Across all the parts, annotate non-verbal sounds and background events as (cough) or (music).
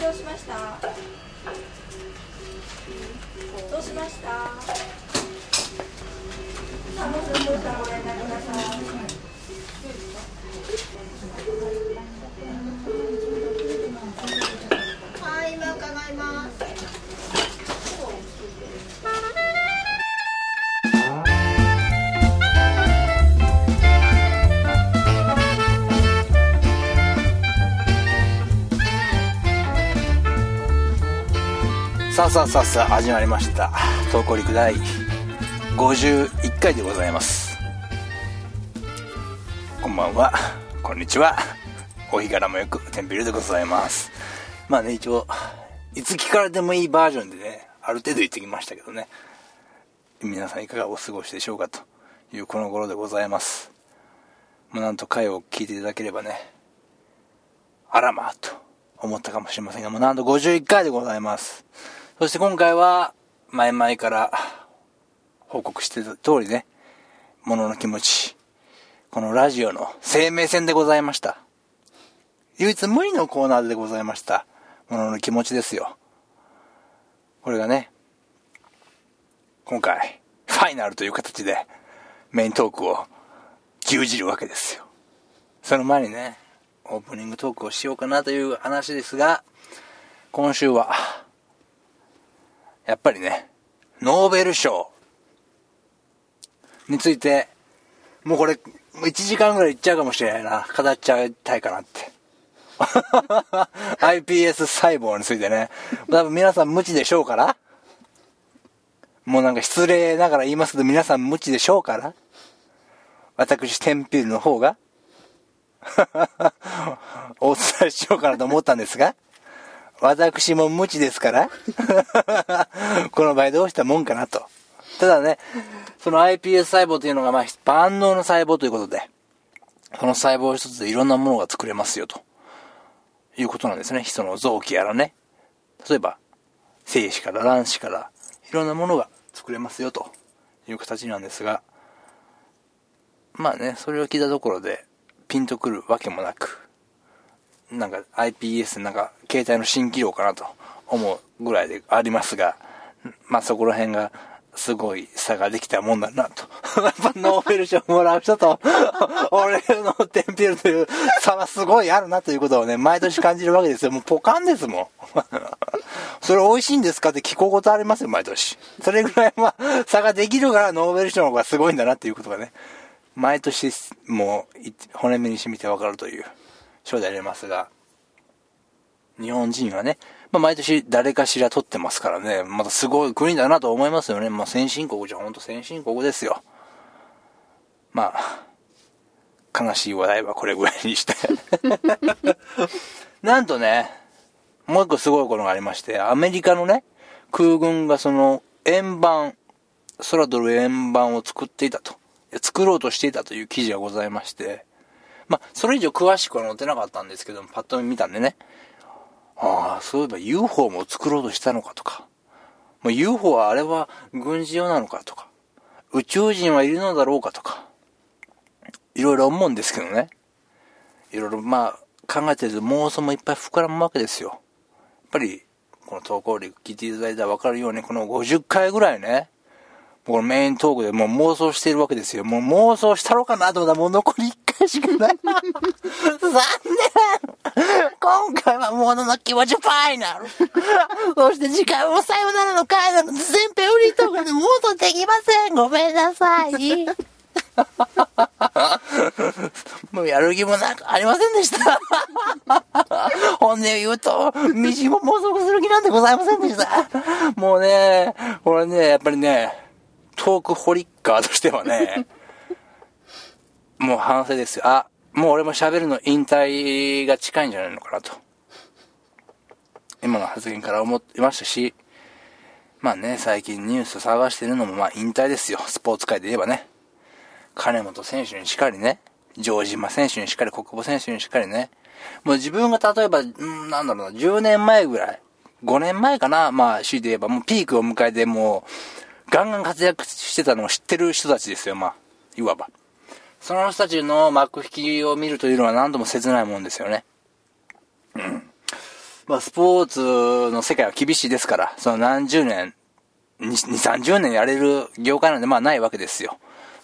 どうしました？どうしました？さあもうそろそろご連絡くださいはい今伺います。さあさあさあさあ始まりました。東京陸第51回でございます。こんばんは。こんにちは。お日柄もよくテンピルでございます。まあね一応いつ聞かれてもいいバージョンでねある程度言ってきましたけどね。皆さんいかがお過ごしでしょうかというこの頃でございます。もうなんと回を聞いていただければねあらまあと思ったかもしれませんがもうなんと51回でございます。そして今回は、前々から報告してた通りね、ものの気持ち、このラジオの生命線でございました。唯一無二のコーナーでございました。ものの気持ちですよ。これがね、今回、ファイナルという形で、メイントークを牛耳るわけですよ。その前にね、オープニングトークをしようかなという話ですが、今週は、やっぱりね、ノーベル賞について、もうこれ、1時間ぐらいいっちゃうかもしれないな。語っちゃいたいかなって。(laughs) iPS 細胞についてね。多分皆さん無知でしょうからもうなんか失礼ながら言いますけど皆さん無知でしょうから私、テンピルの方が (laughs) お伝えしようかなと思ったんですが、私も無知ですから、(laughs) この場合どうしたもんかなと。ただね、その iPS 細胞というのが、まあ、万能の細胞ということで、その細胞一つでいろんなものが作れますよと。いうことなんですね。人の臓器やらね。例えば、精子から卵子から、いろんなものが作れますよという形なんですが、まあね、それを聞いたところで、ピンとくるわけもなく、なんか iPS なんか携帯の新規量かなと思うぐらいでありますが、まあそこら辺がすごい差ができたもんだなと。(laughs) やっぱノーベル賞もらう人と、俺のテンピルという差はすごいあるなということをね、毎年感じるわけですよ。もうポカンですもん。(laughs) それ美味しいんですかって聞こうことありますよ、毎年。それぐらいまあ差ができるからノーベル賞の方がすごいんだなっていうことがね、毎年もう骨目に染みてわかるという賞でありますが、日本人はね、まあ、毎年誰かしら取ってますからね、またすごい国だなと思いますよね。まあ、先進国じゃ本当先進国ですよ。まあ、悲しい話題はこれぐらいにして。(laughs) なんとね、もう一個すごいことがありまして、アメリカのね、空軍がその円盤、空飛ぶ円盤を作っていたと。作ろうとしていたという記事がございまして、まあ、それ以上詳しくは載ってなかったんですけども、パッと見たんでね、ああ、そういえば UFO も作ろうとしたのかとか、もう UFO はあれは軍事用なのかとか、宇宙人はいるのだろうかとか、いろいろ思うんですけどね。いろいろまあ考えてると妄想もいっぱい膨らむわけですよ。やっぱり、この投稿力聞いていただいたらわかるように、この50回ぐらいね、このメイントークでもう妄想してるわけですよ。もう妄想したろうかなと思ったらもう残り1回しかない。(laughs) 残念今回はものの気持ちファイナルそして次回もさよならの回なの全編売りとかで妄想できませんごめんなさい (laughs) もうやる気もなんかありませんでした。(laughs) 本音を言うと、みじも妄想する気なんてございませんでした。もうね、これね、やっぱりね、トークホリッカーとしてはね、(laughs) もう反省ですよ。あ、もう俺も喋るの引退が近いんじゃないのかなと。今の発言から思ってましたし、まあね、最近ニュース探してるのもまあ引退ですよ。スポーツ界で言えばね。金本選手にしかりね、城島選手にしっかり、国母選手にしっかりね。もう自分が例えば、んなんだろうな、10年前ぐらい、5年前かな、まあ、首で言えば、もうピークを迎えて、もう、ガンガン活躍してたのを知ってる人たちですよ、まあ、いわば。その人たちの幕引きを見るというのは何度も切ないもんですよね。うん。まあ、スポーツの世界は厳しいですから、その何十年、2、30年やれる業界なんで、まあないわけですよ。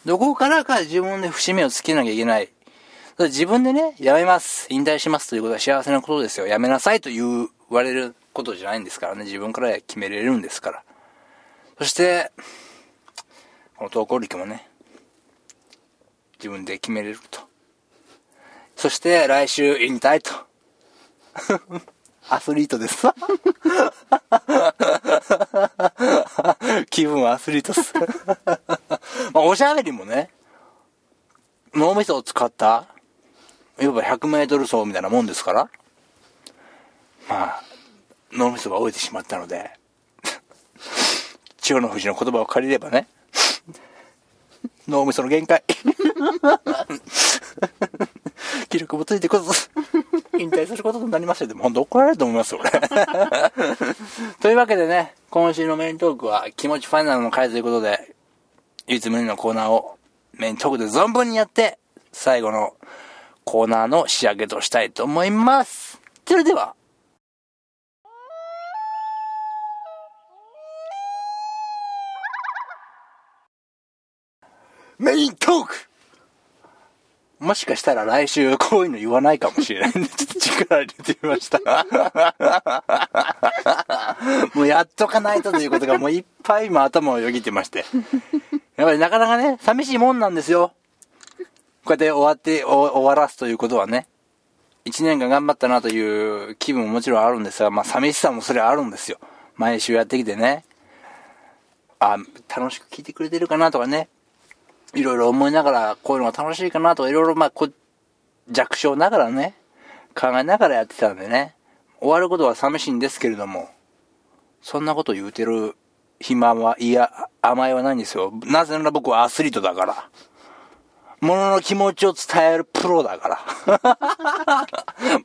どこからか自分で節目をつけなきゃいけない。自分でね、辞めます、引退しますということは幸せなことですよ。辞めなさいと言われることじゃないんですからね。自分から決めれるんですから。そして、この投稿力もね、自分で決めれると。そして来週引退と。(laughs) アスリートです。(laughs) 気分はアスリートです。(laughs) まあ、おしゃべりもね、脳みそを使った、いわば100メートル走みたいなもんですから、まあ、脳みそが折れてしまったので、千代の富士の言葉を借りればね、(laughs) 脳みその限界。(laughs) 気力もついてこず、引退することとなりましたでも本当怒られると思いますよ、俺。(laughs) というわけでね、今週のメイントークは気持ちファイナルの回ということで、唯一無二のコーナーをメイントークで存分にやって、最後のコーナーの仕上げとしたいと思います。それでは、メイントークもしかしたら来週こういうの言わないかもしれないんで、(laughs) ちょっと力入れてみました。(laughs) もうやっとかないとということがもういっぱい今頭をよぎってまして。やっぱりなかなかね、寂しいもんなんですよ。こうやって終わって、お終わらすということはね。一年間頑張ったなという気分ももちろんあるんですが、まあ寂しさもそれあるんですよ。毎週やってきてね。あ、楽しく聞いてくれてるかなとかね。いろいろ思いながら、こういうのが楽しいかなとか、いろいろまあこ、弱小ながらね、考えながらやってたんでね。終わることは寂しいんですけれども、そんなこと言うてる暇は、いや、甘えはないんですよ。なぜなら僕はアスリートだから。物のの気持ちを伝えるプロだから。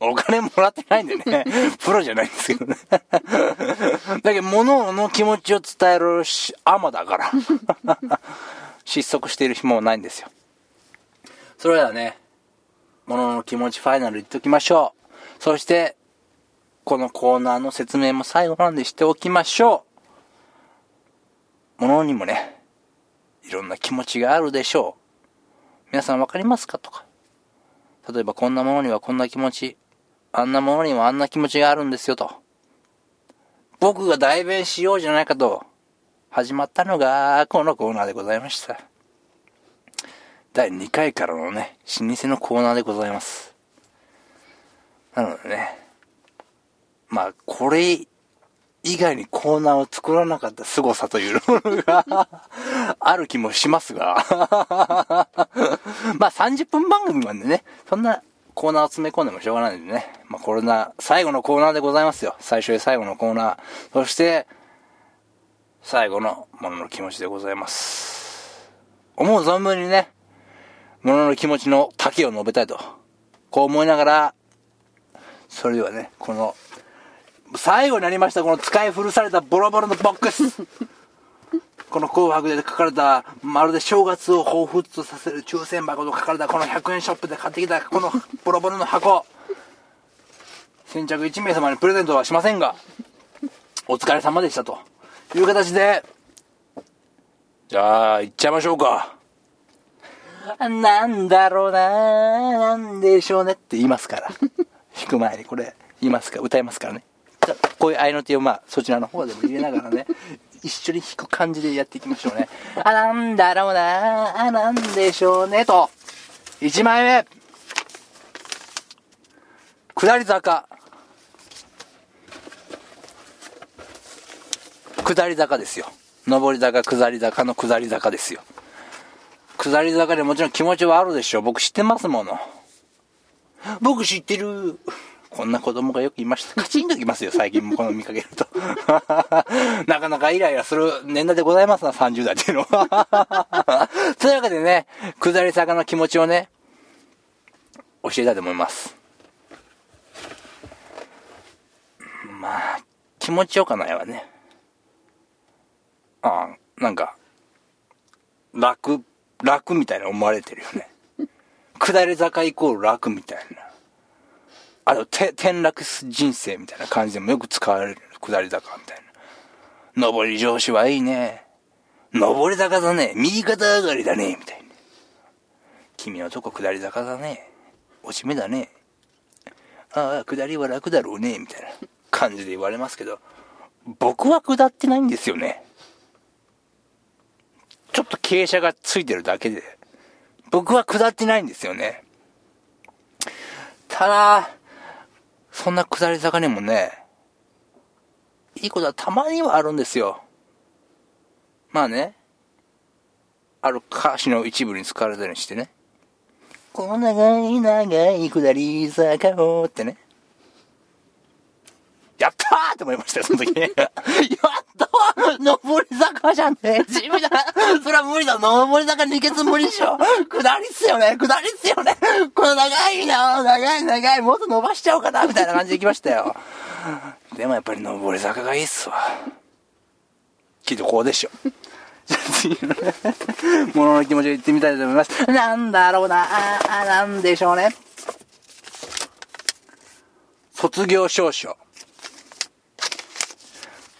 (laughs) お金もらってないんでね、プロじゃないんですけどね。だけど、物の気持ちを伝えるし、アマだから。失速している暇もないんですよ。それではね、物の気持ちファイナル言っておきましょう。そして、このコーナーの説明も最後なんでしておきましょう。物にもね、いろんな気持ちがあるでしょう。皆さんわかりますかとか。例えばこんなものにはこんな気持ち、あんなものにはあんな気持ちがあるんですよと。僕が代弁しようじゃないかと、始まったのがこのコーナーでございました。第2回からのね、老舗のコーナーでございます。なのでね、まあ、これ以外にコーナーを作らなかった凄さというのがある気もしますがまあ30分番組なんでね、そんなコーナーを詰め込んでもしょうがないんでね、まあコロナ、最後のコーナーでございますよ。最初で最後のコーナー。そして、最後のものの気持ちでございます。思う存分にね、ものの気持ちの丈を述べたいと、こう思いながら、それではね、この、最後になりました、この使い古されたボロボロのボックス。(laughs) この紅白で書かれた、まるで正月を彷彿とさせる抽選箱と書かれたこの100円ショップで買ってきたこのボロボロの箱。先着1名様にプレゼントはしませんが、お疲れ様でしたという形で、じゃあ、行っちゃいましょうか。なんだろうななんでしょうねって言いますから。(laughs) 弾く前にこれ言いますか歌いますからね。こういう合いの手をまあそちらの方でも入れながらね、(laughs) 一緒に弾く感じでやっていきましょうね。あ、なんだろうなあ、なんでしょうねと。1枚目。下り坂。下り坂ですよ。上り坂、下り坂の下り坂ですよ。下り坂でもちろん気持ちはあるでしょう。僕知ってますもの。僕知ってる。こんな子供がよくいました。カチンときますよ、最近もこの見かけると。(laughs) なかなかイライラする年代でございますな、30代っていうのは。(laughs) というわけでね、下り坂の気持ちをね、教えたいと思います。まあ、気持ちよかないわね。ああ、なんか、楽、楽みたいな思われてるよね。(laughs) 下り坂イコール楽みたいな。あと、て転落人生みたいな感じでもよく使われる下り坂みたいな。上り上司はいいね。上り坂だね。右肩上がりだね。みたいな。君のとこ下り坂だね。落ち目だね。ああ、下りは楽だろうね。みたいな感じで言われますけど、僕は下ってないんですよね。ちょっと傾斜がついてるだけで、僕は下ってないんですよね。ただ、そんな下り坂にもね、いいことはたまにはあるんですよ。まあね、ある歌詞の一部に使われたりしてね。この長い長い下り坂をってね。やったーって思いましたよ、その時ね。(laughs) やっ上り坂じゃんね地味だそれは無理だ上り坂二欠無理でしょ下りっすよね下りっすよねこの長いな長い長いもっと伸ばしちゃおうかなみたいな感じで行きましたよ。でもやっぱり上り坂がいいっすわ。きっとこうでしょ。じゃあ次のね、ものの気持ちを言ってみたいと思います。なんだろうなあ、なんでしょうね。卒業証書。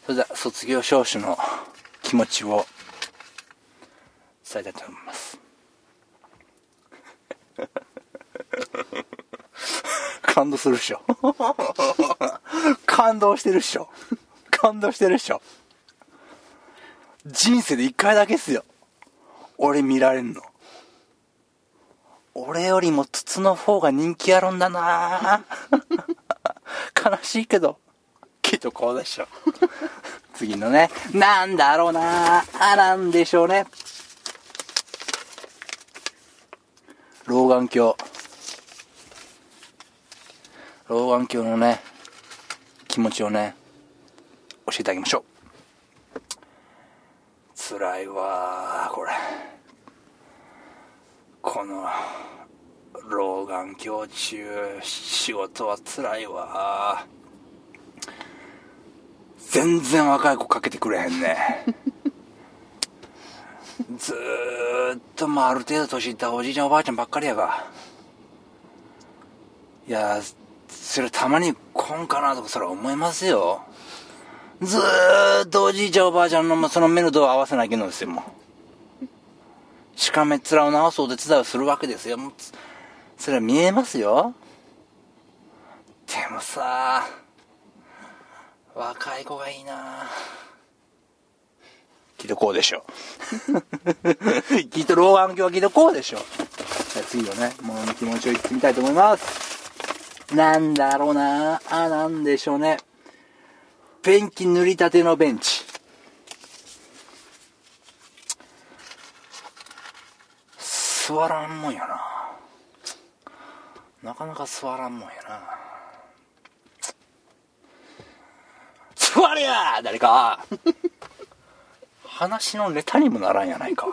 それでは卒業証書の気持ちを伝えたいと思います。(laughs) 感動するっしょ。感動してるっしょ。感動してるっしょ。人生で一回だけっすよ。俺見られんの。俺よりも筒の方が人気あるんだな (laughs) 悲しいけど、とこうでしょ。(laughs) 次のね、なんだろうなあ、なんでしょうね。老眼鏡。老眼鏡のね、気持ちをね、教えてあげましょう。辛いわこれ。この、老眼鏡中、仕事は辛いわ全然若い子かけてくれへんね。(laughs) ずーっとまあある程度年いったおじいちゃんおばあちゃんばっかりやが。いや、それたまに来んかなとかそれ思いますよ。ずーっとおじいちゃんおばあちゃんのその目の度を合わせなきゃいけないんですよ、もう。しかめっ面を直すお手伝いをするわけですよ。もうそれは見えますよ。でもさ、若い子がいいなきっとこうでしょ。きっと老眼鏡はきっとこうでしょ。じゃあ次のね、ものの気持ちを言ってみたいと思います。なんだろうなあ、なんでしょうね。ペンキ塗りたてのベンチ。座らんもんやな。なかなか座らんもんやな。座れや誰か (laughs) 話のネタにもならんやないか。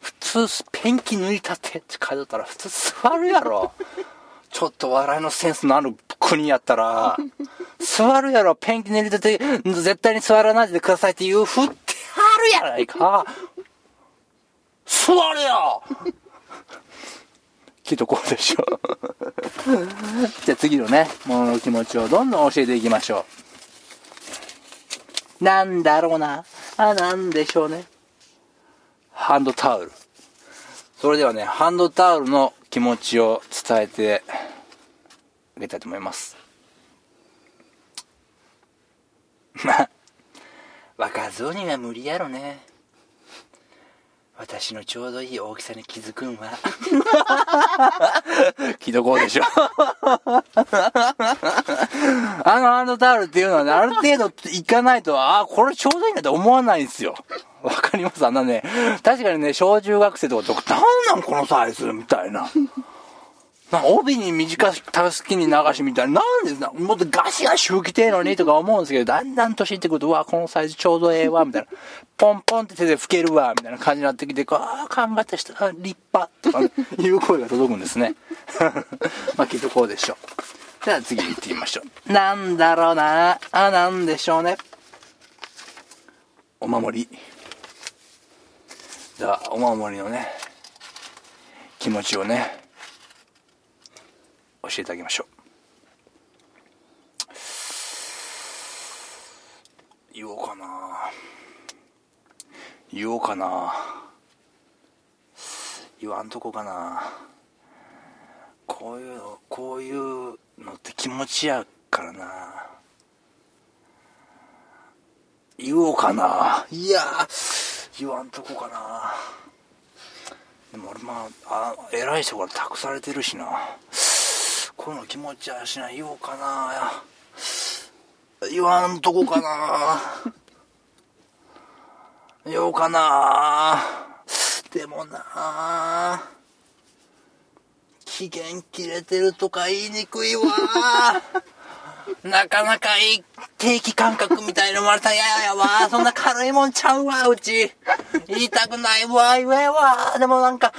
普通、ペンキ塗りたてって書いてたら普通座るやろ。ちょっと笑いのセンスのある国やったら、座るやろ、ペンキ塗りたて、絶対に座らないでくださいって言う振ってあるやないか。座れよきっとこうでしょう。じゃあ次のね、ものの気持ちをどんどん教えていきましょう。なんだろうな。あ、なんでしょうね。ハンドタオル。それではね、ハンドタオルの気持ちを伝えてあげたいと思います。(laughs) まあ、若造には無理やろね。私のちょうどいい大きさに気づくんは。(laughs) 気どこうでしょ。(laughs) あのハンドタオルっていうのはね、ある程度いかないと、ああ、これちょうどいいなって思わないんですよ。わかります？あんなね、確かにね、小中学生とかと、なんなんこのサイズ？みたいな。なんか帯に短くたすきに流しみたいな。なんですな、もっとガシガシ吹きてえのにとか思うんですけど、だんだん年いってくると、うわ、このサイズちょうどええわ、みたいな。ポンポンって手で吹けるわ、みたいな感じになってきて、ああ、考えた人、あ立派とか、(laughs) いう声が届くんですね。(laughs) まあ、きっとこうでしょう。じゃあ次行ってみましょう。なんだろうなあ、なんでしょうね。お守り。じゃあ、お守りのね、気持ちをね、教えてあげましょう。言おうかな。言おうかな。言わんとこかな。こういうのこういうのって気持ちやからな。言おうかな。いや言わんとこかな。でも俺まああ偉い人から託されてるしな。この気持ちやしな言おうかな言わんとこかな言おうかなでもな期限切れてるとか言いにくいわなかなかいい定期感覚みたいの生まれたら嫌やわ。そんな軽いもんちゃうわ、うち。言いたくないわ、言えわ。でもなんか、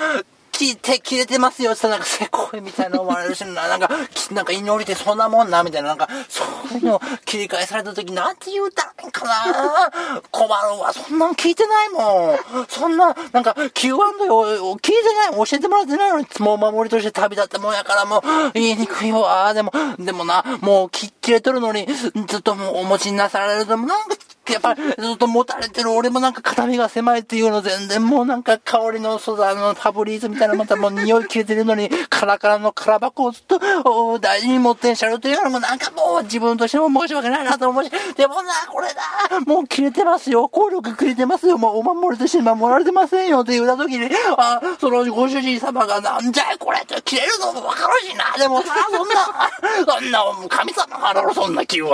聞いて、切れてますよってなんか、せこいみたいな思われるしな、なんか、なんか祈りてそんなもんな、みたいな、なんか、そういうの切り返された時なんて言うたらいいかな困るわ、そんなん聞いてないもん。そんな、なんか、Q&A を聞いてない、教えてもらってないのに、もう守りとして旅立ったもんやから、もう、言いにくいわ。でも、でもな、もう、切れとるのに、ずっともうお持ちになさられると、なんか、やっぱりずっと持たれてる俺もなんか肩身が狭いっていうの全然もうな。んか香りの素材のファブリーズみたいなまたもう匂い切れてるのにカラカラの空箱をずっと大事に持ってんしゃるというのもなんかもう自分としても申し訳ないなと思うし、でもな、これだ、もう切れてますよ、効力切れてますよ、もうお守りとして守られてませんよって言った時に、あ、そのご主人様がなんじゃいこれって切れるのもわかるしな、でもさ、そんな、そんな神様からそんな Q&A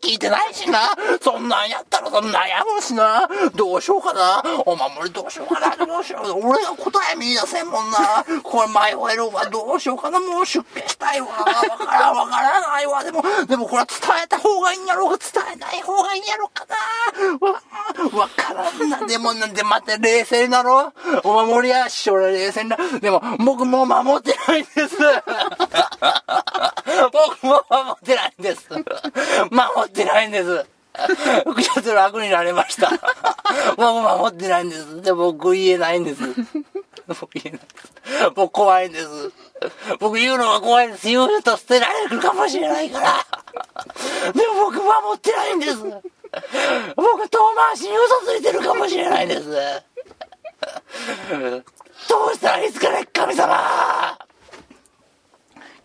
聞いてないしな、そんなんやったらそんな悩むしな。どうしようかな。お守りどうしようかな。どうしよう。俺が答え見出せんもんな。これ迷えるわ。どうしようかな。もう出家したいわ。わからんわからないわ。でも、でもこれは伝えた方がいいんやろうか。伝えない方がいいんやろうかな。わ、わからんな。でもなんで待って、冷静なろ。お守りや師匠冷静な。でも、僕もう守ってないんです。僕も守ってないんです。守ってないんです。ちょっと楽になりました。(laughs) 僕守ってないんです。で、僕言えないんです。(laughs) 僕言えない。僕怖いんです。僕言うのが怖いです。言うと捨てられるかもしれないから。(laughs) でも僕守ってないんです。僕遠回しに嘘ついてるかもしれないんです。どうしたらいいですかね、神様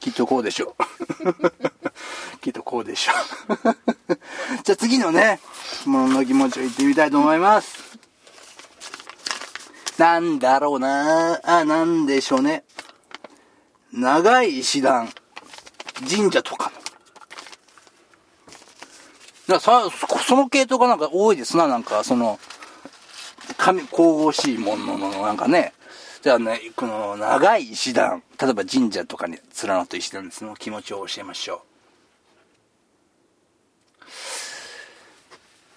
きっとこうでしょう。(laughs) きっとこうでしょう。(laughs) じゃあ次のね、ものの気持ちを言ってみたいと思います。なんだろうなあ、なんでしょうね。長い石段、神社とかの。ださ、その系統がなんか多いですな、なんか、その、神、神々しいものの、なんかね、じゃあね、この長い石段、例えば神社とかに連なった石段ですの気持ちを教えましょ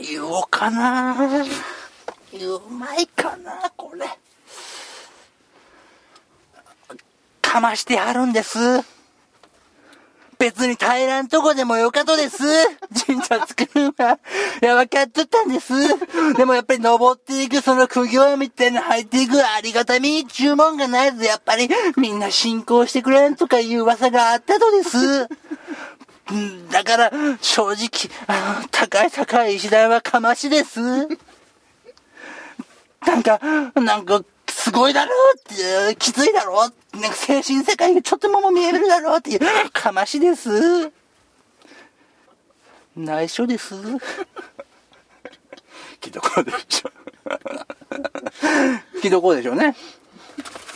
う。言おうかなうまいかなこれ。かましてはるんです。別に平らんとこでもよかとです。(laughs) 神社作るのは。いや、分かっとったんです。でもやっぱり登っていくその苦行みたいな入っていくありがたみ注文がないと、やっぱりみんな信仰してくれんとかいう噂があったとです。だから、正直、あの、高い高い石段はかましです。なんか、なんか、すごいだろうって、きついだろうなんか精神世界がちょっとも見えるだろうっていう、かましです。内緒です。きっとこうでしょ。きっとこうでしょうね。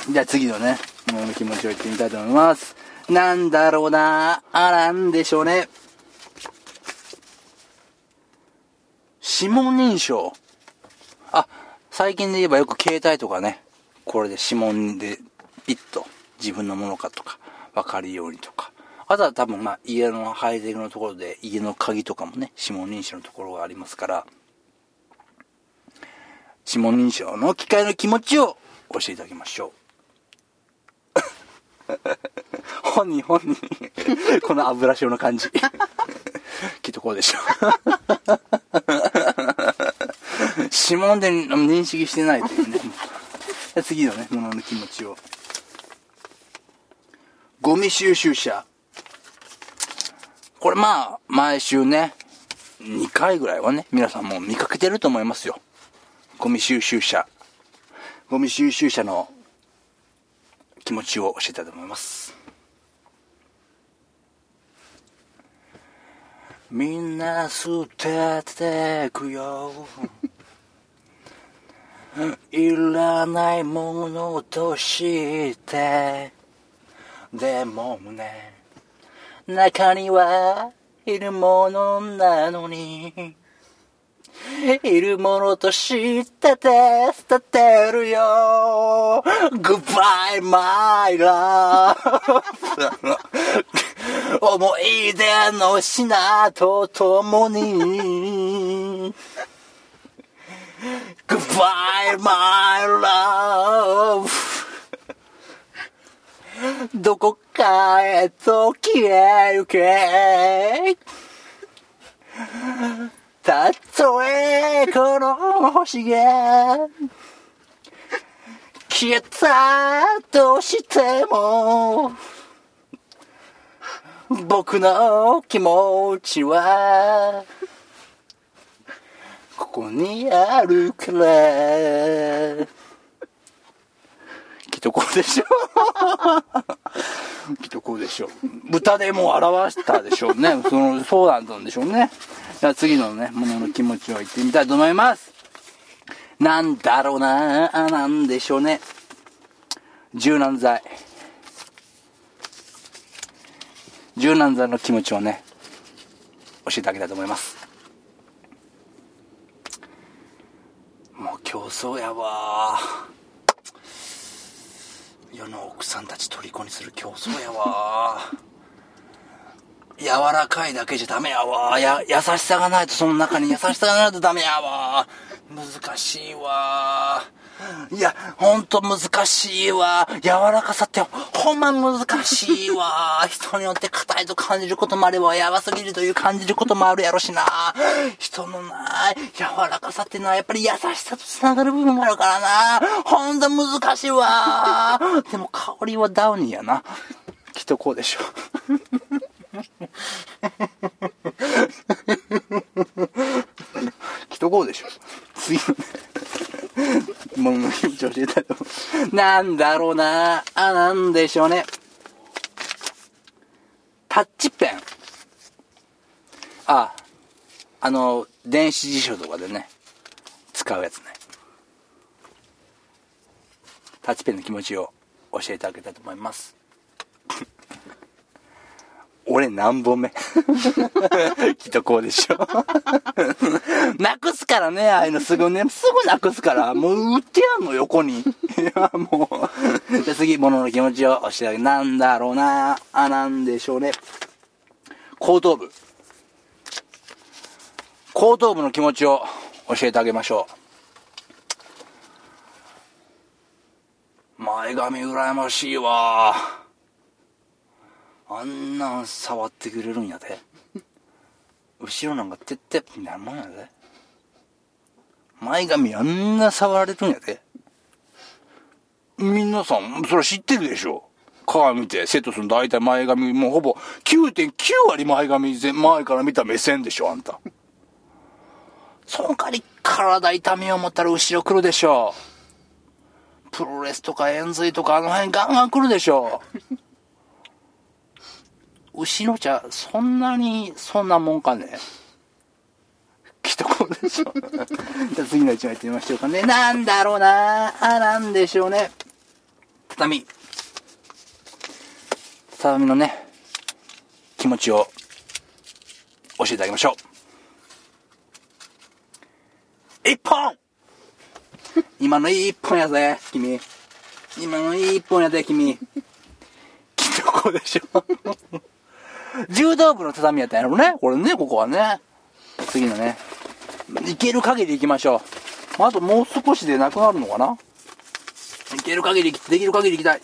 じゃあ次のね、ものの気持ちを言ってみたいと思います。なんだろうなあ、なんでしょうね。指紋認証。あ、最近で言えばよく携帯とかね、これで指紋でピッと自分のものかとか分かるようにとか。あとは多分まあ家のハイテクのところで家の鍵とかもね、指紋認証のところがありますから、指紋認証の機械の気持ちを教えていただきましょう。(laughs) 本人本人 (laughs) この油塩の感じ (laughs) きっとこうでしょう指紋で認識してないというね次のねものの気持ちをゴミ収集車これまあ毎週ね2回ぐらいはね、皆さんも見かけてると思いますよ。ゴミ収集車。ゴミ収集車の気持ちを教えたいと思います。みんな捨ててくよ。いらないものとして。でもね中にはいるものなのに。いるものとしてて捨ててるよ。Goodbye my love 思い出の品とともに。Goodbye, my love. どこかへと消えゆけ。たとえこの星が消えたとしても僕の気持ちはここにあるからきっとこうでしょ。きっとこうでしょ。豚でもう表したでしょうね。(laughs) そのそうなんでしょうね。じゃあ次のねものの気持ちを言ってみたいと思います。なんだろうななんでしょうね。柔軟剤。柔軟剤の気持ちをね教えてあげたいと思います競争やわ。世の奥さんたち虜にする競争やわ。柔らかいだけじゃダメやわ。や優しさがないとその中に優しさがないとダメやわ。難しいわ。いや、ほんと難しいわ。柔らかさってほんま難しいわ。(laughs) 人によって硬いと感じることもあれば、やばすぎるという感じることもあるやろしな。人のない柔らかさってのはやっぱり優しさと繋がる部分があるからな。ほんと難しいわ。でも香りはダウニーやな。きっとこうでしょ。きっとこうでしょ。次のね。ものの気持ち教えたと。なんだろうなあ、なんでしょうね。タッチペン。あ、あの、電子辞書とかでね、使うやつね。タッチペンの気持ちを教えてあげたい。と思い。ます。俺何本目？(laughs) きっとこうでしょ (laughs) なくすからね、ああいうのすぐね、すぐなくすから、もう売ってやんの、横に。いや、もう。じゃ次、物の気持ちを教えてあげなんだろうなあ、なんでしょうね。後頭部。後頭部の気持ちを教えてあげましょう。前髪羨ましいわ。あんな触ってくれるんやで。(laughs) 後ろなんかてってみたいなもんやで。前髪あんな触られるんやで。皆さんそれ知ってるでしょ？鏡見てセットするの大体前髪もうほぼ9.9割前髪前から見た目線でしょあんた。その代わり体痛みを持ったら後ろ来るでしょ。プロレスとか円髄とかあの辺ガンガン来るでしょ。牛の茶、そんなに、そんなもんかね。きっとこうでしょ。(laughs) じゃあ次の一枚やってみましょうかね。なんだろうなあ、なんでしょうね。畳。畳のね、気持ちを教えてあげましょう。一本 (laughs) 今のいい一本やぜ、君。今のいい一本やで、君。きっとこうでしょ。柔道部の畳やったんやろね。これね、ここはね。次のね。いける限り行きましょう。あともう少しでなくなるのかないける限り、できる限り行きたい。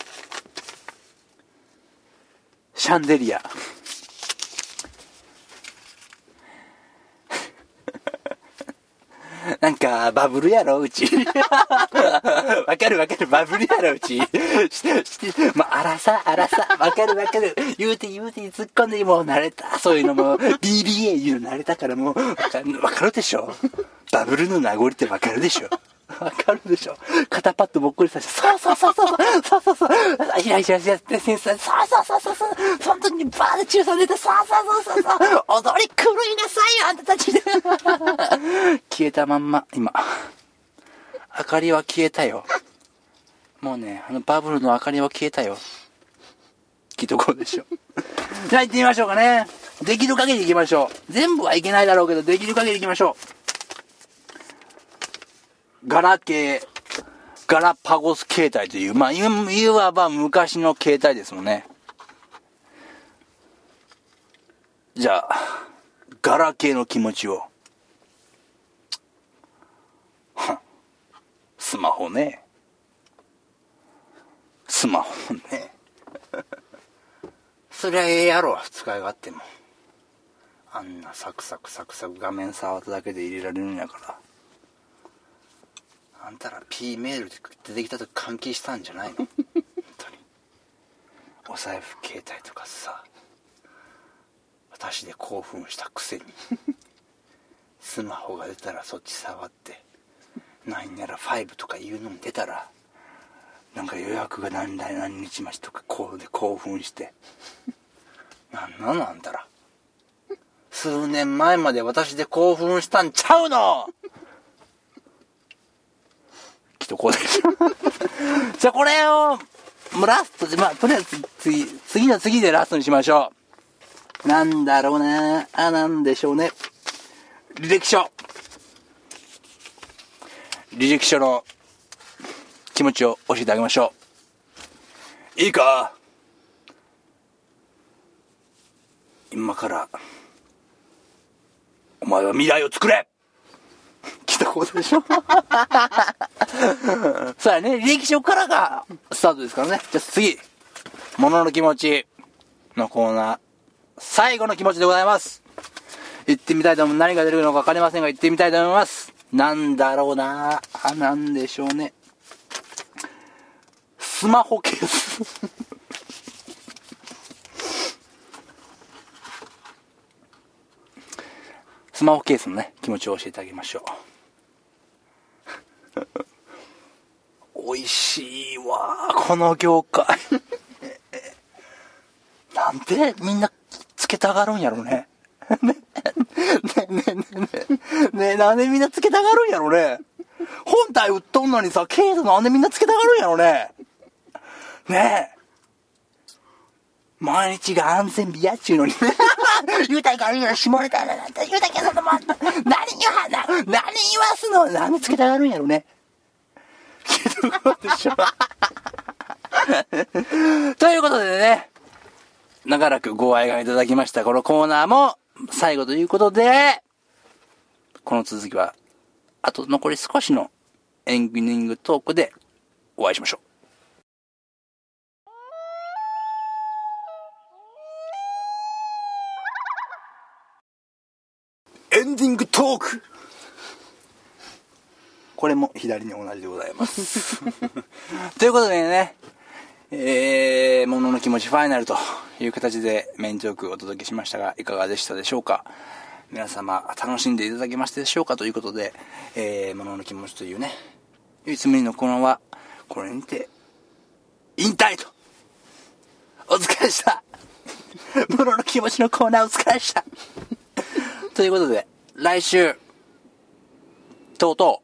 シャンデリア。なんか、バブルやろ、うち。(laughs) わかるわかる、バブルやろ、うち。(laughs) して、して、まあ、あらさ、あらさ、わかるわかる。言うて言うて突っ込んでもう慣れた。そういうのも、(laughs) BBA 言うの慣れたからもう、わかるわかるでしょ。バブルの名残ってわかるでしょ。わかるでしょ。肩パッドぼっこりさせて、そうそうそうそう、そうそうそう、ひらひらひらって先生、そうそうそうそう、そうその時にバーで中さん出て、そうそうそうそう、そう踊り狂いなさいよ、あんたたち。消えたまんま、今。明かりは消えたよ。もうね、あのバブルの明かりは消えたよ。きっとこうでしょ。じゃあ行ってみましょうかね。できる限り行きましょう。全部はいけないだろうけど、できる限り行きましょう。ガラケー、ガラパゴス携帯という、まあ、いわば昔の携帯ですもんね。じゃあ、ガラケーの気持ちを。スマホね。スマホね。(laughs) そりゃええやろ、使い勝手も。あんなサクサクサクサク画面触っただけで入れられるんやから。あんたら P メールで出てきた時換気したんじゃないの？本当に。お財布携帯とかさ私で興奮したくせに。スマホが出たらそっち触って何やら5とかいうのも出たらなんか予約が何来何日待ちとかこうで興奮して。なんなのあんたら？数年前まで私で興奮したんちゃうの？きっとこうでじゃあこれをもうラストでまあとりあえず次次の次でラストにしましょう。なんだろうなあなんでしょうね。履歴書。履歴書の気持ちを教えてあげましょう。いいか？今からお前は未来を作れ！ことでしょ (laughs) そうやね、履歴書からがスタートですからね。じゃあ次、ものの気持ちのコーナー、最後の気持ちでございます。行ってみたいと思う。何が出るのか分かりませんが、行ってみたいと思います。なんだろうなあ、なんでしょうね。スマホケース。スマホケースのね、気持ちを教えてあげましょう。(laughs) 美味しいわこの業界。(laughs) なんでみんなつけたがるんやろ (laughs) ね。ね、ね、ね、ね、ね、ね、なんでみんなつけたがるんやろね。本体売っとんのにさ、ケースなんでみんなつけたがるんやろね。ねえ。毎日が安全日やっちゅうのに。(laughs) 言うたいから言うな、下ネタやな、なんて言うたけど、ま、何言わな、何言わすの、何でつけたがるんやろね。けど、でしょ。ということでね、長らくご愛がいただきましたこのコーナーも最後ということで、この続きは、あと残り少しのエンディングトークでお会いしましょう。エンディングトークこれも左に同じでございます。(laughs) ということでね、えー、ものの気持ちファイナルという形でメイントークをお届けしましたが、いかがでしたでしょうか？皆様楽しんでいただけましたでしょうかということで、えー、ものの気持ちというね、唯一無二のコーナーは、これにて、引退と。お疲れした。(laughs) ものの気持ちのコーナーお疲れした。ということで、来週、とうと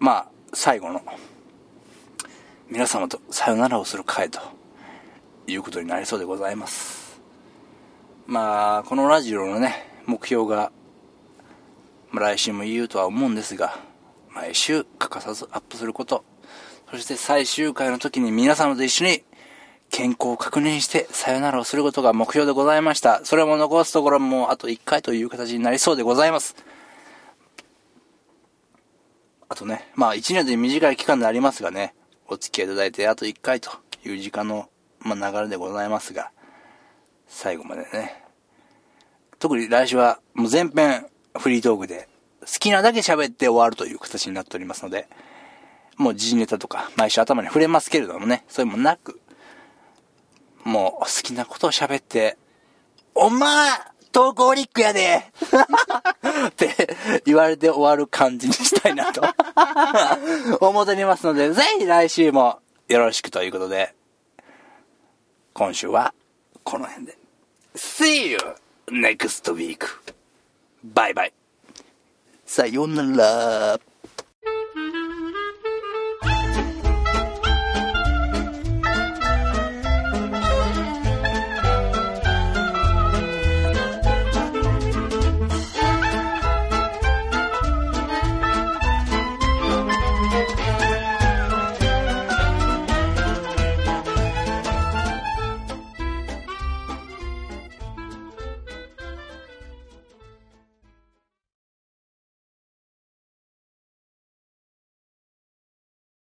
う、まあ、最後の、皆様とさよならをする会ということになりそうでございます。まあ、このラジオのね、目標が、まあ来週も言うとは思うんですが、毎週欠かさずアップすること、そして最終回の時に皆様と一緒に健康を確認してさよならをすることが目標でございました。それも残すところもあと1回という形になりそうでございます。あとね、まあ1年で短い期間でありますがね、お付き合いいただいてあと1回という時間の、まあ、流れでございますが、最後までね、特に来週はもう全編フリートークで好きなだけ喋って終わるという形になっておりますので、もう時事ネタとか毎週頭に触れますけれどもね、そういうもなく、もう好きなことを喋って、お前投稿リックやでって言われて終わる感じにしたいなと思っておりますので、ぜひ来週もよろしくということで、今週はこの辺で。See you next week. バイバイ。さようなら。